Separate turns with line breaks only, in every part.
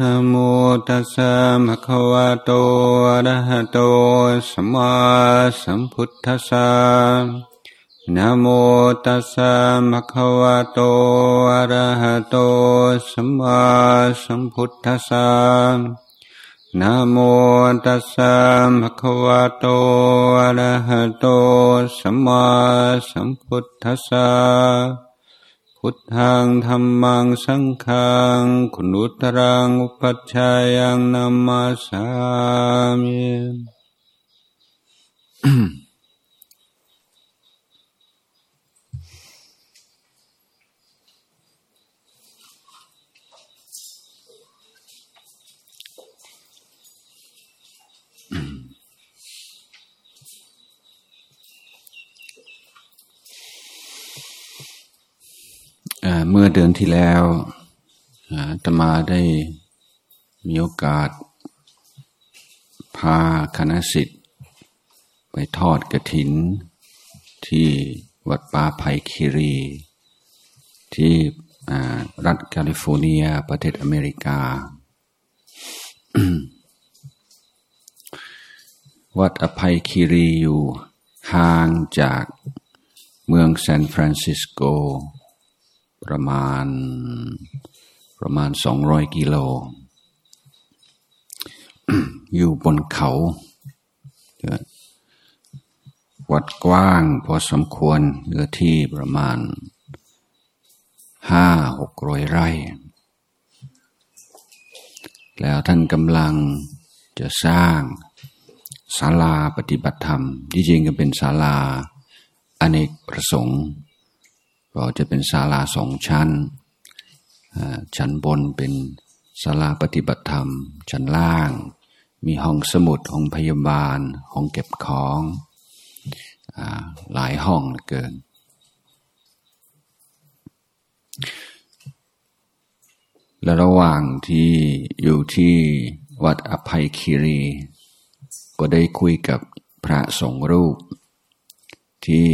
นะโมตัสสะภะคะวะโตอะระหะโตสัมมาสัมพุทธัสสะนะโมตัสสะภะคะวะโตอะระหะโตสัมมาสัมพุทธัสสะนะโมตัสสะภะคะวะโตอะระหะโตสัมมาสัมพุทธัสสะ พุทธังธรรมังสังฆังคุณุตรังอุปัชฌายังนามาสามี เมื่อเดือนที่แล้วตมาได้มีโอกาส พาคณะสิทธิ์ ไปทอดกระถิน ที่วัดป่าไผ่คิรี ที่รัฐแคลิฟอร์เนียประเทศอเมริกา วัดอภัยคิรีอยู่ห่างจากเมืองซานฟรานซิสโก ประมาณประมาณสองร้อยกิโล อยู่บนเขา วัดกว้างพอสมควรเนื้อที่ประมาณห้าหกร้อยไร่ แล้วท่านกำลังจะสร้างศาลาปฏิบัติธรรม ที่จริงก็เป็นศาลาอเนกประสงค์ ก็จะเป็นศาลาสองชั้น ชั้นบนเป็นศาลาปฏิบัติธรรม ชั้นล่าง มีห้องสมุด ห้องพยาบาล ห้องเก็บของหลายห้องเกิน และระหว่างที่อยู่ที่วัดอภัยคีรี ก็ได้คุยกับพระสงฆ์รูปที่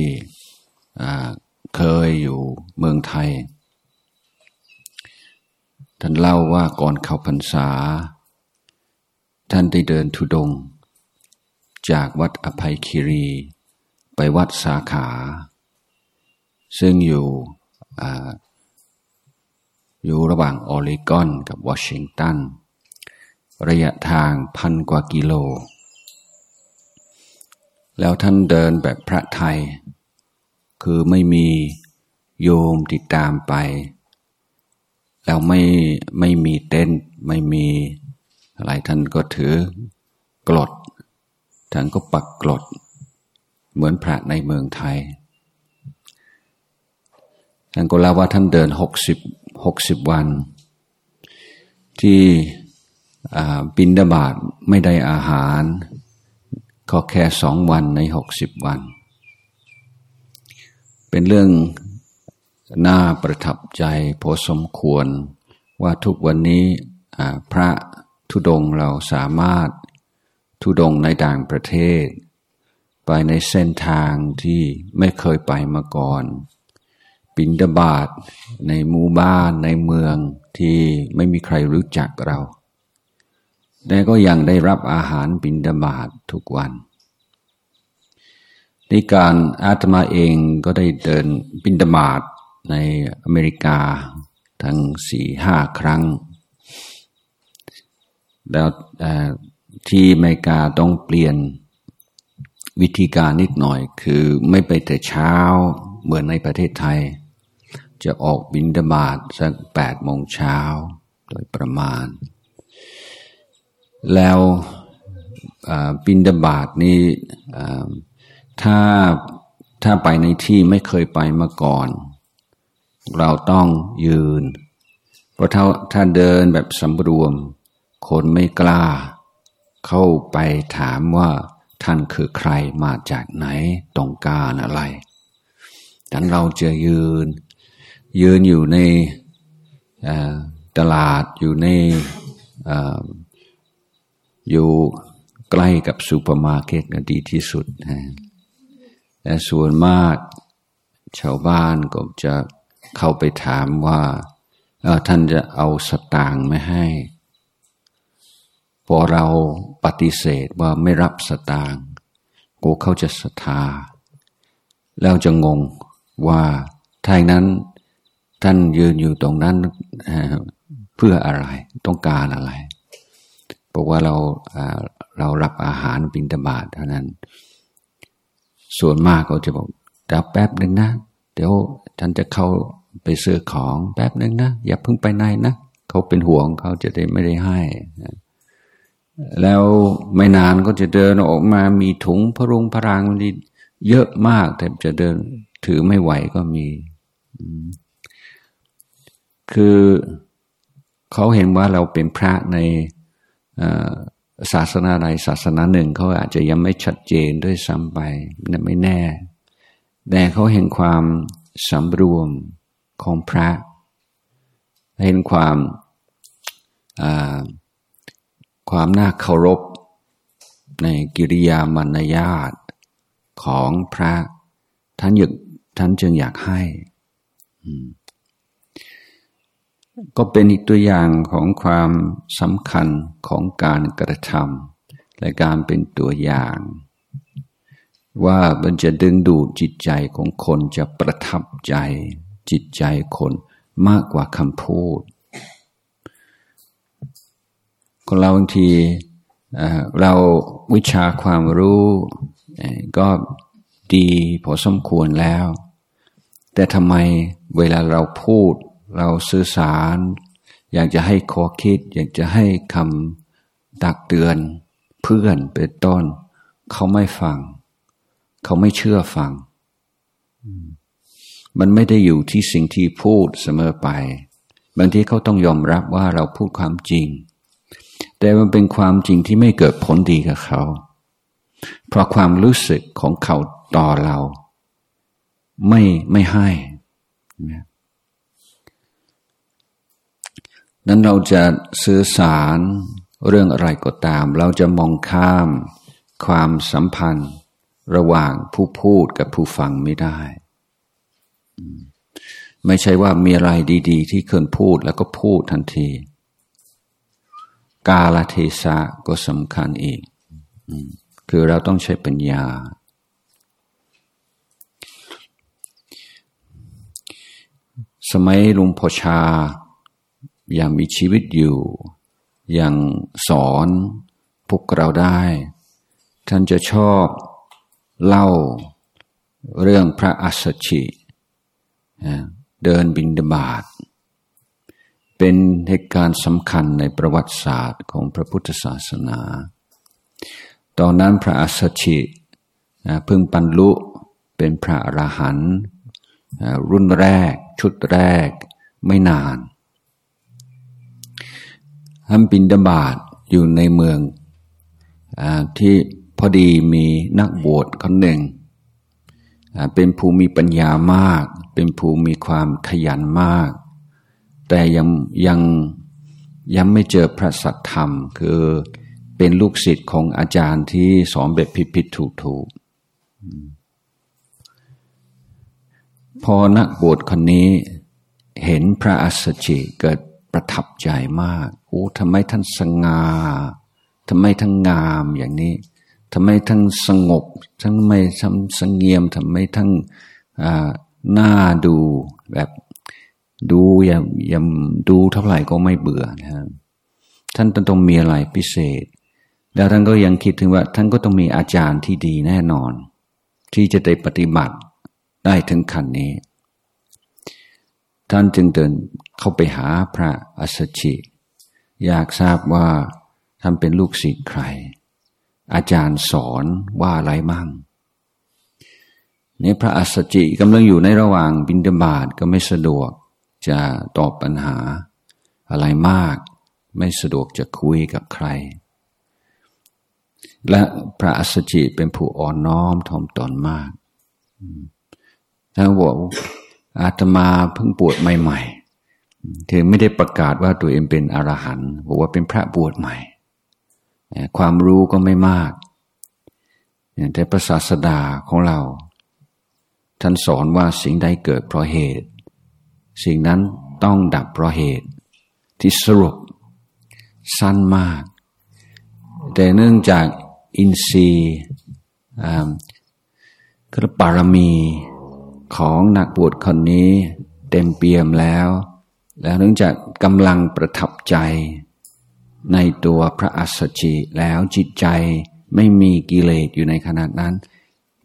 เคยอยู่เมืองไทย ท่านเล่าว่าก่อนเข้าพรรษา ท่านได้เดินทุดง จากวัดอภัยคีรี ไปวัดสาขา ซึ่งอยู่อยู่ระหว่างออริกอนกับวอชิงตัน ระยะทางพันกว่ากิโล แล้วท่านเดินแบบพระไทย คือไม่มีโยมติดตามไปแล้วไม่ไม่มีเต้นไม่มีอะไรท่านก็ถือกรดท่านก็ปักกรดเหมือนพระในเมืองไทย ท่านก็เล่าว่าท่านเดินหกสิบหกสิบวัน ที่บินดาบาดไม่ได้อาหาร ก็แค่สองวันในหกสิบวัน เป็นเรื่องน่าประทับใจพอสมควร ว่าทุกวันนี้พระทุดงเราสามารถทุดงในต่างประเทศ ไปในเส้นทางที่ไม่เคยไปมาก่อน ปินดาบาตในหมู่บ้านในเมืองที่ไม่มีใครรู้จักเรา แต่ก็ยังได้รับอาหารปินดาบาตทุกวัน นการอาตมาเองก็ได้เดินบินดามาดในอเมริกาทั้งสี่ห้าครั้ง แล้วที่อเมริกาต้องเปลี่ยนวิธีการนิดหน่อยคือไม่ไปแต่เช้าเหมือนในประเทศไทย จะออกบินดาบาดสักแปดโมงเช้าโดยประมาณ แล้วบินดาบาดนี้ ถ้าถ้าไปในที่ไม่เคยไปมาก่อน เราต้องยืน เพราะถ้าถ้าเดินแบบสำรวม คนไม่กล้า เข้าไปถามว่าท่านคือใครมาจากไหนต้องการอะไรดังเราจะยืน ยืนอยู่ในตลาดอยู่ในอยู่ใกล้กับซูเปอร์มาร์เก็ตก็ดีที่สุดนะ แต่ส่วนมากชาวบ้านก็จะเข้าไปถามว่าท่านจะเอาสตางค์ไม่ให้
พอเราปฏิเสธว่าไม่รับสตางค์กูเขาจะศรัทธา แล้วจะงงว่าท้ายนั้นท่านยืนอยู่ตรงนั้นเพื่ออะไรต้องการอะไรบอกว่าเราเรารับอาหารบิณฑบาตเท่านั้น ส่วนมากเขาจะบอกเดี๋ยวแป๊บหนึ่งนะ เดี๋ยวท่านจะเข้าไปซื้อของแป๊บหนึ่งนะ อย่าเพิ่งไปไหนนะ เขาเป็นห่วงเขาจะได้ไม่ได้ให้ แล้วไม่นานก็จะเดินออกมามีถุงพรุงพรางมันเยอะมากแต่จะเดินถือไม่ไหวก็มี คือเขาเห็นว่าเราเป็นพระใน ศาสนาใดศาสนาหนึ่งเขาอาจจะยังไม่ชัดเจนด้วยซ้ำไปนไม่แน่ แต่เขาเห็นความสำรวมของพระ เห็นความความน่าเคารพในกิริยามารยาทของพระท่านอยากท่านจึงอยากให้ ก็เป็นอีกตัวอย่างของความสำคัญของการกระทำและการเป็นตัวอย่าง ว่ามันจะดึงดูดจิตใจของคนจะประทับใจ จิตใจคนมากกว่าคำพูด คนเราบางทีเราวิชาความรู้ก็ดีพอสมควรแล้ว แต่ทำไมเวลาเราพูด เราสื่อสาร อยากจะให้ขอคิด อยากจะให้คำตักเตือน เพื่อนเป็นต้น เขาไม่ฟัง เขาไม่เชื่อฟัง มันไม่ได้อยู่ที่สิ่งที่พูดเสมอไป บางทีเขาต้องยอมรับว่าเราพูดความจริง แต่มันเป็นความจริงที่ไม่เกิดผลดีกับเขา เพราะความรู้สึกของเขาต่อเรา ไม่ไม่ให้นั้ นเราจะสื่อสารเรื่องอะไรก็ตาม เราจะมองข้ามความสัมพันธ์ ระหว่างผู้พูดกับผู้ฟังไม่ได้ ไม่ใช่ว่ามีอะไรดี ๆ ที่เคยพูดแล้วก็พูดทันที กาลเทศะก็สำคัญอีก คือเราต้องใช้ปัญญาสมัยลุงพ่อชา ยังมีชีวิตอยู่ ยังสอนพวกเราได้ ท่านจะชอบเล่าเรื่องพระอัสสชิเดินบินดบาตเป็นเหตุการณ์สำคัญในประวัติศาสตร์ของพระพุทธศาสนา ตอนนั้นพระอัสสชิเพิ่งบรรลุเป็นพระอรหันต์รุ่นแรกชุดแรกไม่นาน ท่านปินดาบาตอยู่ในเมืองอที่พอดีมีนักบวชคนหนึ่ง เป็นผู้มีปัญญามาก เป็นผู้มีความขยันมาก แต่ยังยังยังไม่เจอพระสัทธรรม คือเป็นลูกศิษย์ของอาจารย์ที่สอนแบบผิดๆถูกๆพอนักบวชคนนี้เห็นพระอัสสชิเกิด ประทับใจมากโอ้ทำไมท่านสง่าทำไมทั้งงามอย่างนี้ทำไมทั้งสงบทั้งไม่ทำสงเงียมทำไมทั้งหน้าดูแบบดูอย่าอย่าดูเท่าไหร่ก็ไม่เบื่อนะท่านต้องมีอะไรพิเศษ แล้วท่านก็ยังคิดถึงว่า ท่านก็ต้องมีอาจารย์ที่ดีแน่นอน ที่จะได้ปฏิบัติได้ถึงขั้นนี้ ท่านจึงเดินเข้าไปหาพระอัสชิ อยากทราบว่าท่านเป็นลูกศิษย์ใคร อาจารย์สอนว่าอะไรมั่งนี่พระอัสชิกำลังอยู่ในระหว่างบินดาบาตก็ไม่สะดวกจะตอบปัญหาอะไรมาก ไม่สะดวกจะคุยกับใคร และพระอัสชิเป็นผู้อ่อนน้อมถ่อมตนมากท่านบอก อาตมาเพิ่งบวชใหม่ ๆ เธอไม่ได้ประกาศว่าตัวเองเป็นอรหันต์บอกว่าเป็นพระบวชใหม่ ความรู้ก็ไม่มากแต่พระศาสดาของเรา ท่านสอนว่าสิ่งใดเกิดเพราะเหตุ สิ่งนั้นต้องดับเพราะเหตุ ที่สรุปสั้นมาก แต่เนื่องจากอินทรีย์คือปารมี ของนักบวชคนนี้เต็มเปี่ยมแล้ว แล้วเนื่องจากกำลังประทับใจ ในตัวพระอัสสชิแล้วจิตใจไม่มีกิเลสอยู่ในขณะนั้น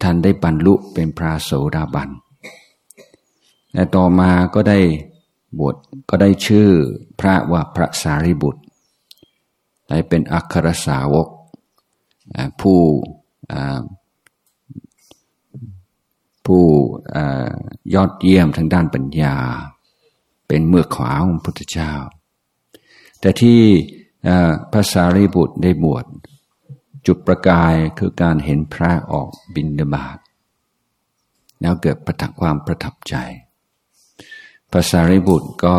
ท่านได้บรรลุเป็นพระโสดาบันและต่อมาก็ได้บวชก็ได้ชื่อพระว่าพระสารีบุตร ได้เป็นอัครสาวกผู้ ผู้ยอดเยี่ยมทางด้านปัญญา เป็นเมื่อขวาของพุทธเจ้า แต่ที่พระสารีบุตรได้บวชจุดประกายคือการเห็นพระออกบินเดบาตแล้วเกิดประทับความประทับใจพระสารีบุตรก็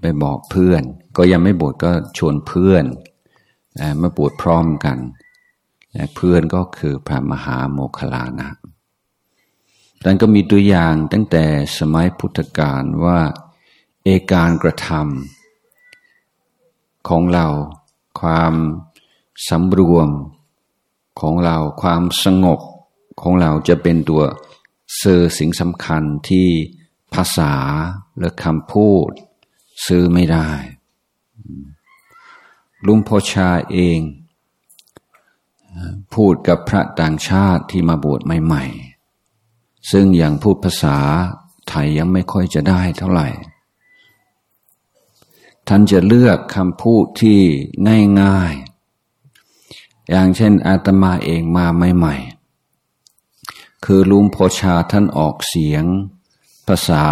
ไปบอกเพื่อน ก็ยังไม่บวชก็ชวนเพื่อนมาบวชพร้อมกัน เพื่อนก็คือพระมหาโมคลานะ ดังก็มีตัวอย่างตั้งแต่สมัยพุทธกาลว่าเอการกระทำของเรา ความสำรวมของเรา ความสงบของเราจะเป็นตัวเซอร์สิ่งสำคัญที่ภาษาหรือคำพูด ซื้อไม่ได้ลุงพ่อชาเอง พูดกับพระต่างชาติที่มาบวชใหม่ ๆ ซึ่งยังพูดภาษาไทยยังไม่ค่อยจะได้เท่าไหร่ ท่านจะเลือกคำพูดที่ง่ายๆ อย่างเช่นอาตมาเองมาใหม่ๆ คือลุงพ่อชาท่านออกเสียงภาษา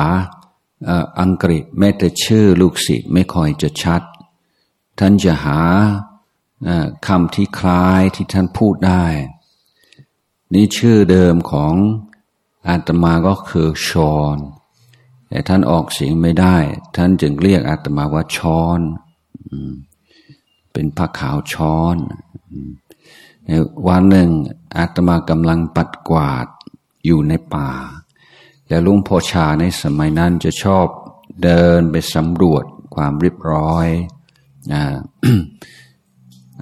อังกฤษแม้แต่ชื่อลูกศิษย์ไม่ค่อยจะชัด ท่านจะหาคำที่คล้ายที่ท่านพูดได้ นี่ชื่อเดิมของ อาตมาก็คือชอนแต่ท่านออกเสียงไม่ได้ ท่านจึงเรียกอาตมาว่าช้อนเป็นพระขาวช้อนวันหนึ่งอาตมากำลังปัดกวาดอยู่ในป่าแต่ลุงพ่อชาในสมัยนั้นจะชอบเดินไปสำรวจความเรียบร้อย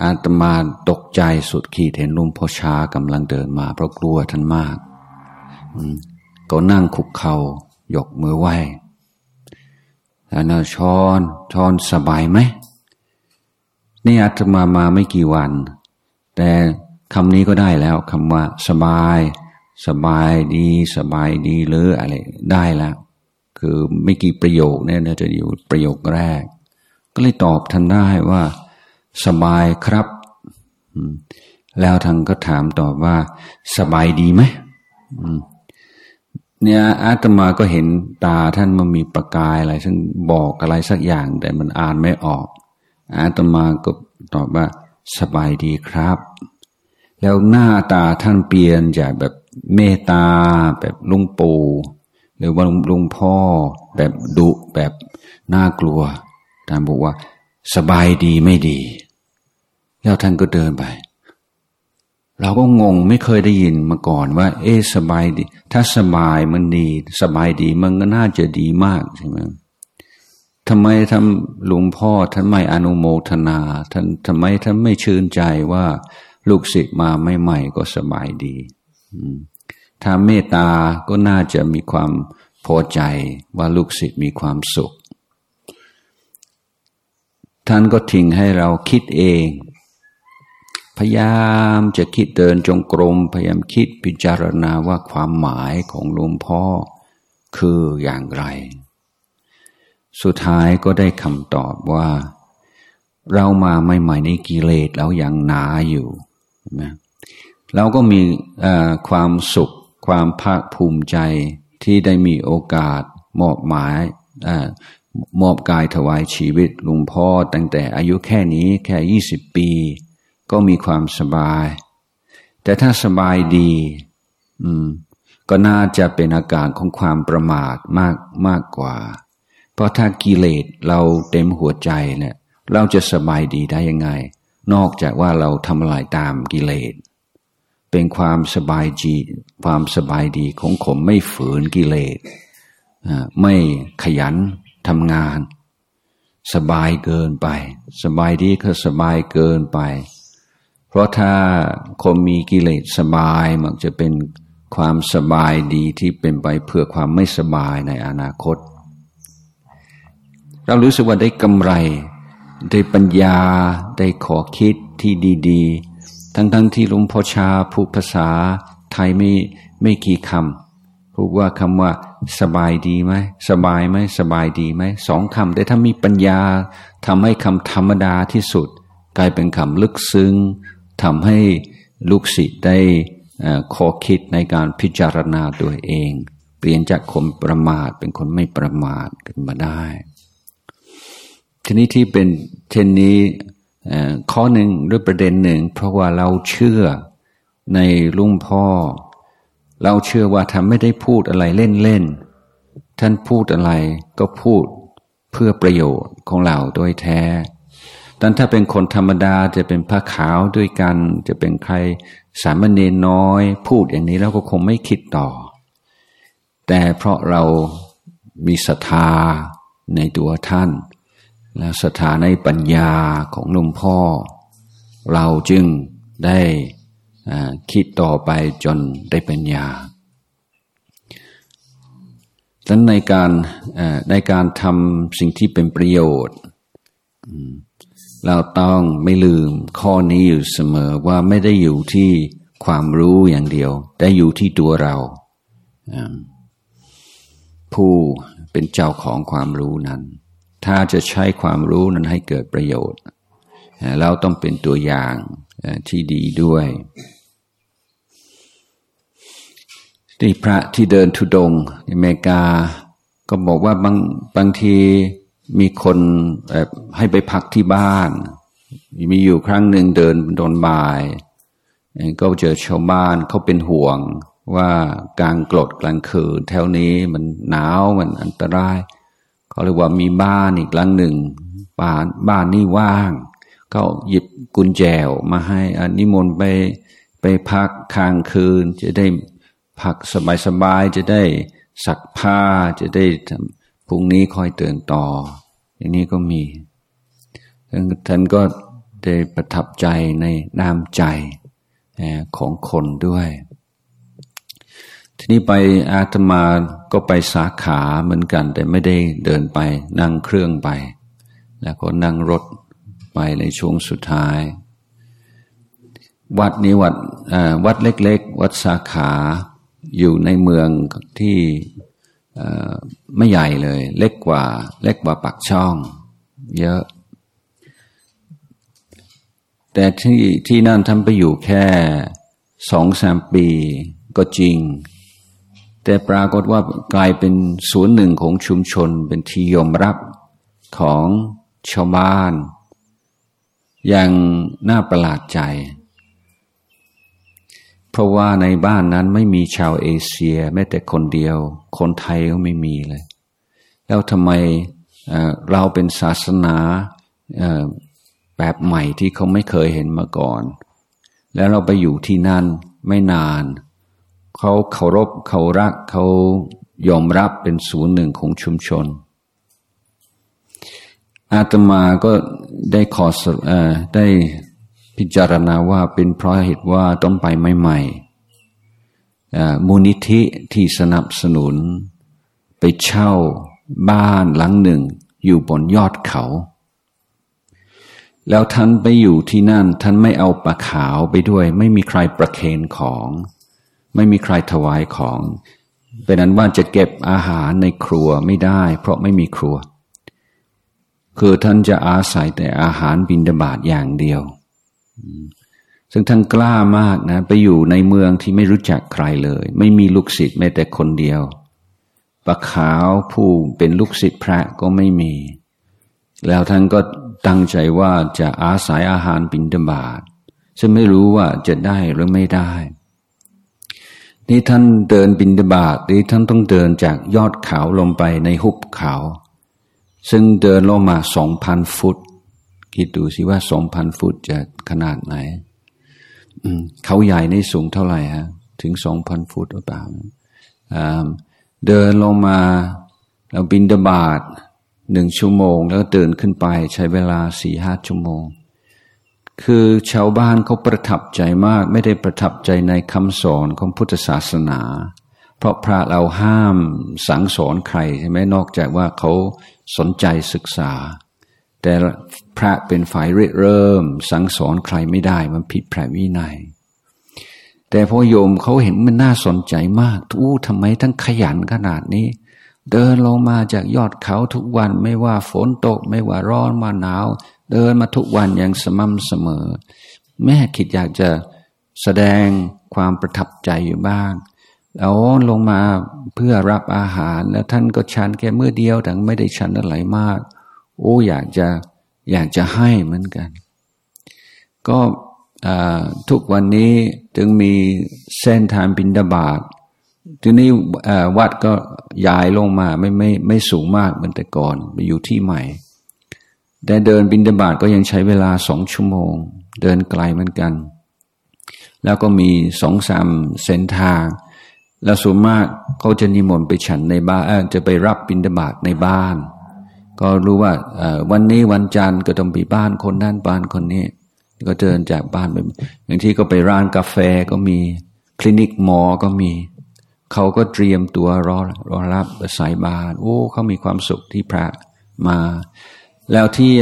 อาตมาตกใจสุดขีดเห็นลุงพ่อชากำลังเดินมาเพราะกลัวท่านมาก ก็นั่งคุกเขา่ายกมือไหว้แล้วนะช้อนช้อนสบายไหมนี่อาตมามาไม่กี่วัน แต่คำนี้ก็ได้แล้วคำว่า สบาย สบายดี สบายดีหรืออะไรได้แล้ว คือไม่กี่ประโยคเนี่ยจะอยู่ประโยคแรก ก็เลยตอบท่านได้ว่า สบายครับ แล้วท่างก็ถามตอบว่า สบายดีไหม เนี่ยอาตมาก็เห็นตาท่านมันมีประกายอะไรซึ่งบอกอะไรสักอย่างแต่มันอ่านไม่ออก อาตมาก็ตอบว่าสบายดีครับ แล้วหน้าตาท่านเปลี่ยนจากแบบเมตตาแบบลุงปู่หรือว่าลุงพ่อแบบดุแบบน่ากลัวท่านบอกว่าสบายดีไม่ดี แล้วท่านก็เดินไป เราก็งงไม่เคยได้ยินมาก่อนว่า เอ๊สบายดี ถ้าสบายมันดี สบายดีมันก็น่าจะดีมากใช่ไหมทำไมทำหลวงพ่อท่านไม่อนุโมทนาท่านทำไมท่านไม่ชื่นใจว่า ลูกศิษย์มาไม่ใหม่ก็สบายดีถ้าเมตตาก็น่าจะมีความพอใจว่าลูกศิษย์มีความสุข ท่านก็ทิ้งให้เราคิดเอง พยายามจะคิดเดินจงกรม พยายามคิดพิจารณาว่าความหมายของหลวงพ่อคืออย่างไร สุดท้ายก็ได้คำตอบว่า เรามาใหม่ๆในกิเลสเรายังหนาอยู่นะเราก็มีความสุข ความภาคภูมิใจที่ได้มีโอกาสมอบหมายมอบกายถวายชีวิตลุงพ่อตั้งแต่อายุแค่นี้แค่ยี่สิบปี ก็มีความสบาย แต่ถ้าสบายดี อืม ก็น่าจะเป็นอาการของความประมาทมากมากกว่า เพราะถ้ากิเลสเราเต็มหัวใจเนี่ยเราจะสบายดีได้ยังไง นอกจากว่าเราทำลายตามกิเลสเป็นความสบายจีความสบายดีของผมไม่ฝืนกิเลสไม่ขยันทำงาน สบายเกินไป สบายดีก็สบายเกินไป เพราะถ้าคนมีกิเลสสบายมันจะเป็นความสบายดีที่เป็นไปเพื่อความไม่สบายในอนาคต เรารู้สึกว่าได้กำไร ได้ปัญญาได้ขอคิดที่ดีๆ ทั้งๆทที่หลวงพ่อชาพูดภาษาไทยไม่ไม่กี่คำพูดว่าคำว่าสบายดีไหมสบายไหมสบายดีไหมสองคำแต่ถ้ามีปัญญาทำให้คำธรรมดาที่สุด กลายเป็นคำลึกซึ้ง ทำให้ลูกศิษย์ได้ขอคิดในการพิจารณาตัวเอง เปลี่ยนจากคนประมาทเป็นคนไม่ประมาทกันมาได้ ทีนี้ที่เป็นเช่นนี้ข้อหนึ่งหรือประเด็นหนึ่ง เพราะว่าเราเชื่อในลุงพ่อ เราเชื่อว่าท่านไม่ได้พูดอะไรเล่นๆท่านพูดอะไรก็พูดเพื่อประโยชน์ของเราโดยแท้ แต่ถ้าเป็นคนธรรมดาจะเป็นผ้าขาวด้วยกัน จะเป็นใครสามเณรน้อย พูดอย่างนี้แล้วก็คงไม่คิดต่อ แต่เพราะเรามีศรัทธาในตัวท่าน และศรัทธาในปัญญาของหลวงพ่อ เราจึงได้คิดต่อไปจนได้ปัญญาดังนั้นในการในการทำสิ่งที่เป็นประโยชน์ เราต้องไม่ลืมข้อนี้อยู่เสมอว่าไม่ได้อยู่ที่ความรู้อย่างเดียว แต่อยู่ที่ตัวเรา ผู้เป็นเจ้าของความรู้นั้น ถ้าจะใช้ความรู้นั้นให้เกิดประโยชน์ เราต้องเป็นตัวอย่างที่ดีด้วยที่พระที่เดินทุดงในอเมริกา ก็บอกว่าบางบางที มีคนให้ไปพักที่บ้าน มีอยู่ครั้งหนึ่งเดินโดนบ่าย ก็เจอชาวบ้านเขาเป็นห่วงว่ากลางกรดกลางคืนแถวนี้มันหนาวมันอันตราย เขาเลยว่ามีบ้านอีกหลังหนึ่งบ้านบ้านนี่ว่าง เขาหยิบกุญแจมาให้อันนิมนต์ไปไปพักค้างคืน จะได้พักสบายๆจะได้สักผ้าจะได้ พรุ่งนี้คอยเตือนต่อ อย่างนี้ก็มีท่านก็ได้ประทับใจในน้ำใจของคนด้วย ทีนี้ไปอาตมาก็ไปสาขาเหมือนกัน แต่ไม่ได้เดินไปนั่งเครื่องไป แล้วก็นั่งรถไปในช่วงสุดท้าย วัดนี้วัดวัดเล็ก ๆ วัดสาขาอยู่ในเมืองที่ ไม่ใหญ่เลย เล็กกว่า เล็กกว่าปักช่อง เยอะ แต่ที่ที่นั่นทำไปอยู่แค่สองสามปีก็จริง แต่ปรากฏว่ากลายเป็นศูนย์หนึ่งของชุมชน เป็นที่ยอมรับของชาวบ้าน อย่างน่าประหลาดใจ เพราะว่าในบ้านนั้นไม่มีชาวเอเชีย แม้แต่คนเดียว คนไทยก็ไม่มีเลย แล้วทำไมเราเป็นศาสนาแบบใหม่ที่เขาไม่เคยเห็นมาก่อน แล้วเราไปอยู่ที่นั่นไม่นาน เขาเคารพเขารักเขายอมรับเป็นศูนย์หนึ่งของชุมชน อาตมาก็ได้ขอได้ พิจารณาว่าเป็นเพราะเหตุว่าต้องไปใหม่ๆมูลนิธิที่สนับสนุน ไปเช่าบ้านหลังหนึ่งอยู่บนยอดเขา แล้วท่านไปอยู่ที่นั่นท่านไม่เอาปลาขาวไปด้วย ไม่มีใครประเคนของ ไม่มีใครถวายของเป็นนั้นว่าจะเก็บอาหารในครัวไม่ได้ เพราะไม่มีครัว คือท่านจะอาศัยแต่อาหารบินดาบาดอย่างเดียว ซึ่งท่านกล้ามากนะ ไปอยู่ในเมืองที่ไม่รู้จักใครเลย ไม่มีลูกศิษย์แม้แต่คนเดียวปะขาวผู้เป็นลูกศิษย์พระก็ไม่มี แล้วท่านก็ตั้งใจว่าจะอาศัยอาหารบิณฑบาตซึ่งไม่รู้ว่าจะได้หรือไม่ได้นี่ท่านเดินบินดาบาตนี่ท่านต้องเดินจากยอดเขาลงไปในหุบเขา ซึ่งเดินลงมาสองพันฟุต คิดดูสิว่าสองพันฟุตจะขนาดไหนเขาใหญ่ในสูงเท่าไหร่ฮะ ถึงสองพันฟุตหรือเปล่าเดินลงมาแล้วบินดาบาดหนึ่งชั่วโมง แล้วเดินขึ้นไปใช้เวลาสี่ห้าชั่วโมง คือชาวบ้านเขาประทับใจมาก ไม่ได้ประทับใจในคำสอนของพุทธศาสนา เพราะพระเราห้ามสังสอนใครใช่ไหมนอกจากว่าเขาสนใจศึกษา แต่พระเป็นฝ่ายเริ่ม สังสอนใครไม่ได้ มันผิดพระวินัย แต่พอโยมเขาเห็นมันน่าสนใจมากทู้ทำไมทั้งขยันขนาดนี้ เดินลงมาจากยอดเขาทุกวันไม่ว่าฝนตกไม่ว่าร้อนมาหนาว เดินมาทุกวันอย่างสม่ำเสมอ แม่คิดอยากจะแสดงความประทับใจอยู่บ้างเอาลงมาเพื่อรับอาหารแล้วท่านก็ชันแค่เมื่อเดียวแต่ไม่ได้ชันอะไรมาก โอ้อยากจะอยากจะให้เหมือนกัน ก็ทุกวันนี้จึงมีเส้นทางบินดาบาดทีนี้วัดก็ย้ายลงมาไม่ไม่ไม่สูงมากเหมือนแต่ก่อนไปอยู่ที่ใหม่ แต่เดินบินเดบาทก็ยังใช้เวลาสองชั่วโมง เดินไกลเหมือนกัน แล้วก็มีสองสามเส้นทาง แล้วส่วนมากเขาจะนิมนต์ไปฉันในบ้านจะไปรับบินเดบาทในบ้าน ก็รู้ว่าวันนี้วันจันทร์ก็ต้องไปบ้านคนนั้นบ้านคนนี้ ก็เดินจากบ้านไปบางทีก็ไปร้านกาแฟก็มีคลินิกหมอก็มี เขาก็เตรียมตัวรอรอรับสายบานโอ้เขามีความสุขที่พระมา แล้วที่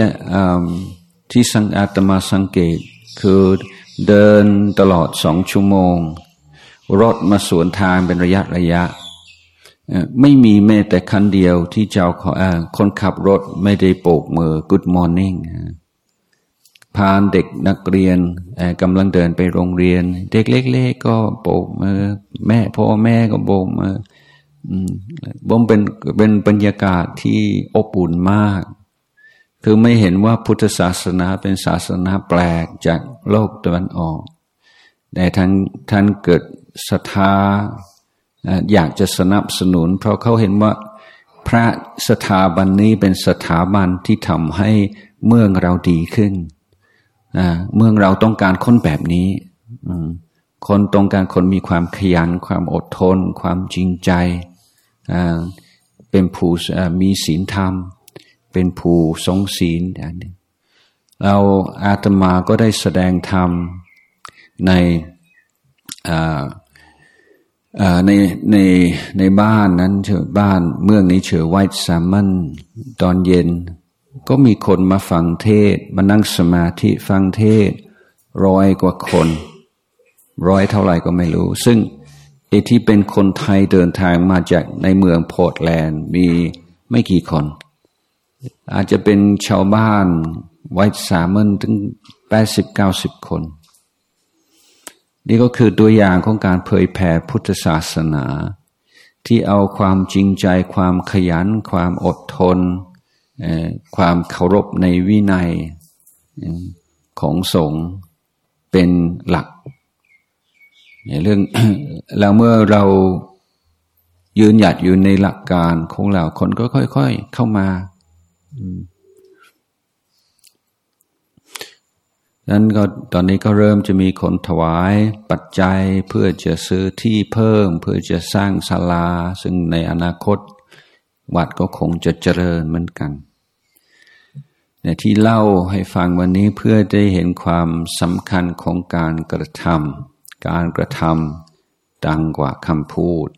ที่สังอาตมาสังเกตคือเดินตลอดสองชั่วโมง รถมาสวนทางเป็นระยะระยะ ไม่มีแม้แต่คันเดียวที่เจ้าคนขับรถไม่ได้โปกมือ Good morning พาเด็กนักเรียนกำลังเดินไปโรงเรียน เด็กเล็กๆก็โบกมือ แม่พ่อแม่ก็โบกมือบ่มเป็นเป็นบรรยากาศที่อบอุ่นมาก คือไม่เห็นว่าพุทธศาสนาเป็นศาสนาแปลกจากโลกตะวันออก แต่ท่านท่านเกิดศรัทธา อยากจะสนับสนุน เพราะเขาเห็นว่าพระสถาบันนี้เป็นสถาบันที่ทำให้เมืองเราดีขึ้น เมืองเราต้องการคนแบบนี้คนต้องการคนมีความขยัน ความอดทน ความจริงใจ เป็นผู้มีศีลธรรม เป็นผู้ทรงศีลอย่างนี้เราอาตมาก็ได้แสดงธรรมใน ในในในบ้านนั้นเชื่อบ้านเมืองนี้เชื่อไวท์ซามันตอนเย็น ก็มีคนมาฟังเทศ มานั่งสมาธิฟังเทศ ร้อยกว่าคน ร้อยเท่าไหร่ก็ไม่รู้ ซึ่งไอ้ที่เป็นคนไทยเดินทางมาจากในเมืองโพร์ตแลนด์มีไม่กี่คน อาจจะเป็นชาวบ้านไว้สามมันถึงแปดสิบเก้าสิบคน นี่ก็คือตัวอย่างของการเผยแผ่พุทธศาสนา ที่เอาความจริงใจ ความขยัน ความอดทน ความเคารพในวินัยของสงฆ์เป็นหลักเรื่องแล้วเมื่อเรายืนหยัดอยู่ในหลักการของเราคนก็ค่อย ๆ เข้ามา นั้นก็ตอนนี้ก็เริ่มจะมีคนถวายปัจจัยเพื่อจะซื้อที่เพิ่ม เพื่อจะสร้างศาลา ซึ่งในอนาคต วัดก็คงจะเจริญเหมือนกันแต่ที่เล่าให้ฟังวันนี้เพื่อได้เห็นความสำคัญของการกระทำการกระทำดังกว่าคำพูด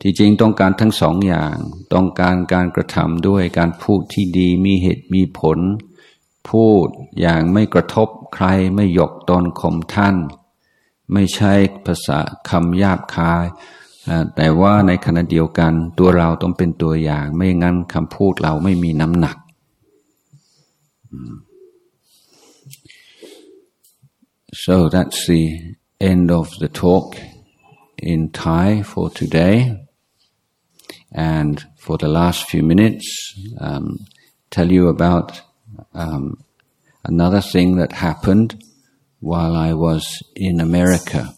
ที่จริงต้องการทั้งสองอย่าง ต้องการการกระทำด้วยการพูดที่ดีมีเหตุมีผล พูดอย่างไม่กระทบใครไม่หยกตนข่มท่าน ไม่ใช่ภาษาคำหยาบคาย แต่ว่าในขณะเดียวกันตัวเราต้องเป็นตัวอย่าง ไม่งั้นคำพูดเราไม่มีน้ำหนัก so that's the end of the talk in Thai for today and for the last few minutes, um, tell you about um, another thing that happened while I was in America.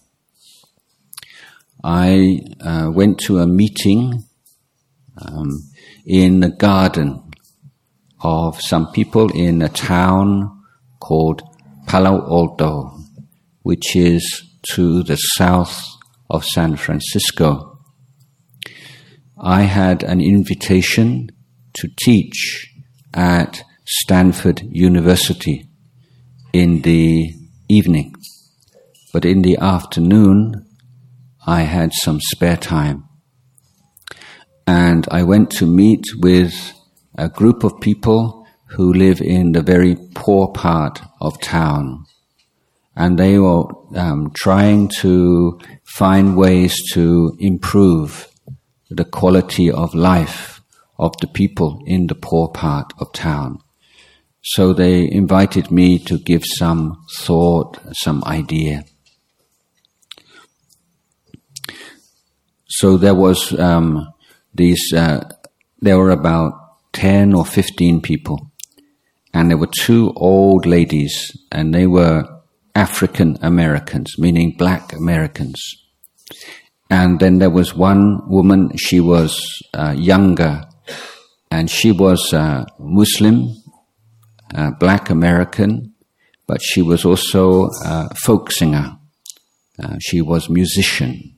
I uh, went to a meeting um, in the garden of some people in a town called Palo Alto, which is to the south of San Francisco. I had an invitation to teach at Stanford University, in the evening. But in the afternoon, I had some spare time. And I went to meet with a group of people who live in the very poor part of town. And they were um, trying to find ways to improve the quality of life of the people in the poor part of town. So they invited me to give some thought, some idea. So there was um, these. Uh, there were about ten or fifteen people, and there were two old ladies, and they were African Americans, meaning black Americans. And then there was one woman. She was uh, younger, and she was uh, Muslim, black American, but she was also a folk singer. Uh, she was musician.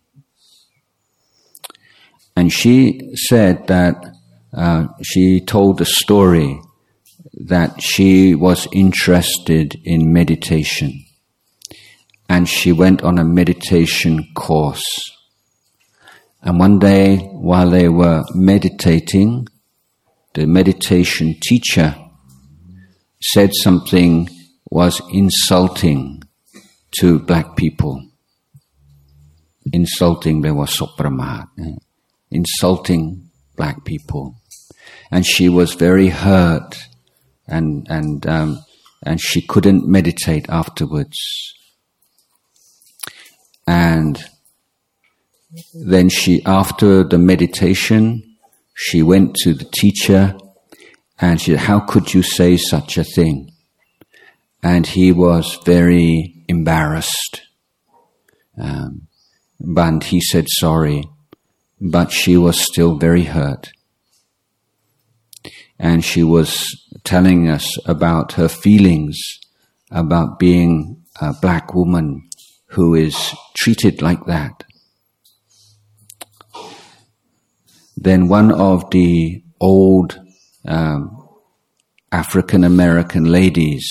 And she said that uh, she told a story that she was interested in meditation. And she went on a meditation course. And one day, while they were meditating, the meditation teacher said something was insulting to black people. Insulting, there was sopramat, insulting black people. And she was very hurt and, and, um, and she couldn't meditate afterwards. And then she, after the meditation, she went to the teacher and she said, How could you say such a thing? And he was very embarrassed. Um, but he said sorry, but she was still very hurt. And she was telling us about her feelings about being a black woman who is treated like that. Then one of the old um, African American ladies.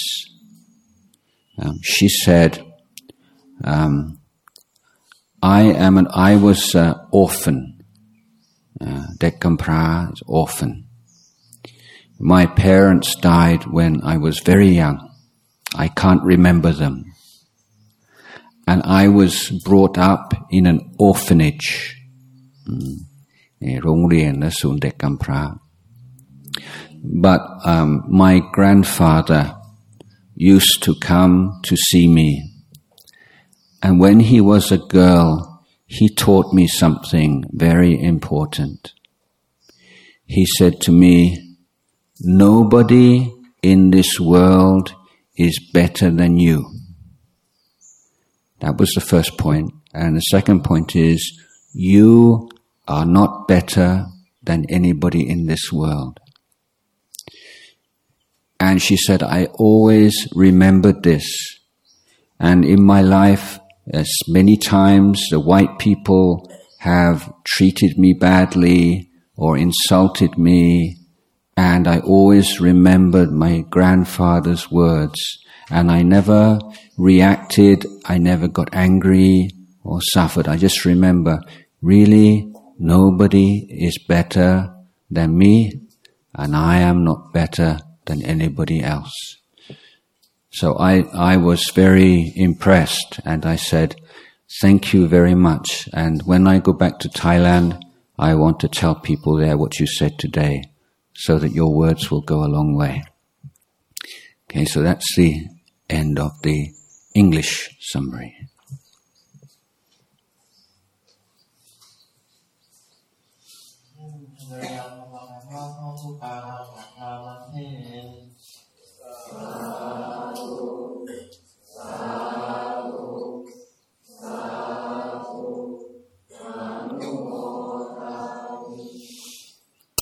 Um, she said, um, "I am an I was an orphan. Uh, Dekampra is orphan. My parents died when I was very young. I can't remember them, and I was brought up in an orphanage." โรงเรียนและศูนย์เด็กกำพร้า but um, my grandfather used to come to see me. And when he was a girl, he taught me something very important. He said to me, Nobody in this world is better than you. That was the first point. And the second point is, you are not better than anybody in this world. And she said, I always remembered this. And in my life, as many times the white people have treated me badly or insulted me, and I always remembered my grandfather's words, and I never reacted, I never got angry or suffered. I just remember, really, nobody is better than me, and I am not better than anybody else. So I, I was very impressed and I said, thank you very much. And when I go back to Thailand, I want to tell people there what you said today so that your words will go a long way. Okay, so that's the end of the English summary.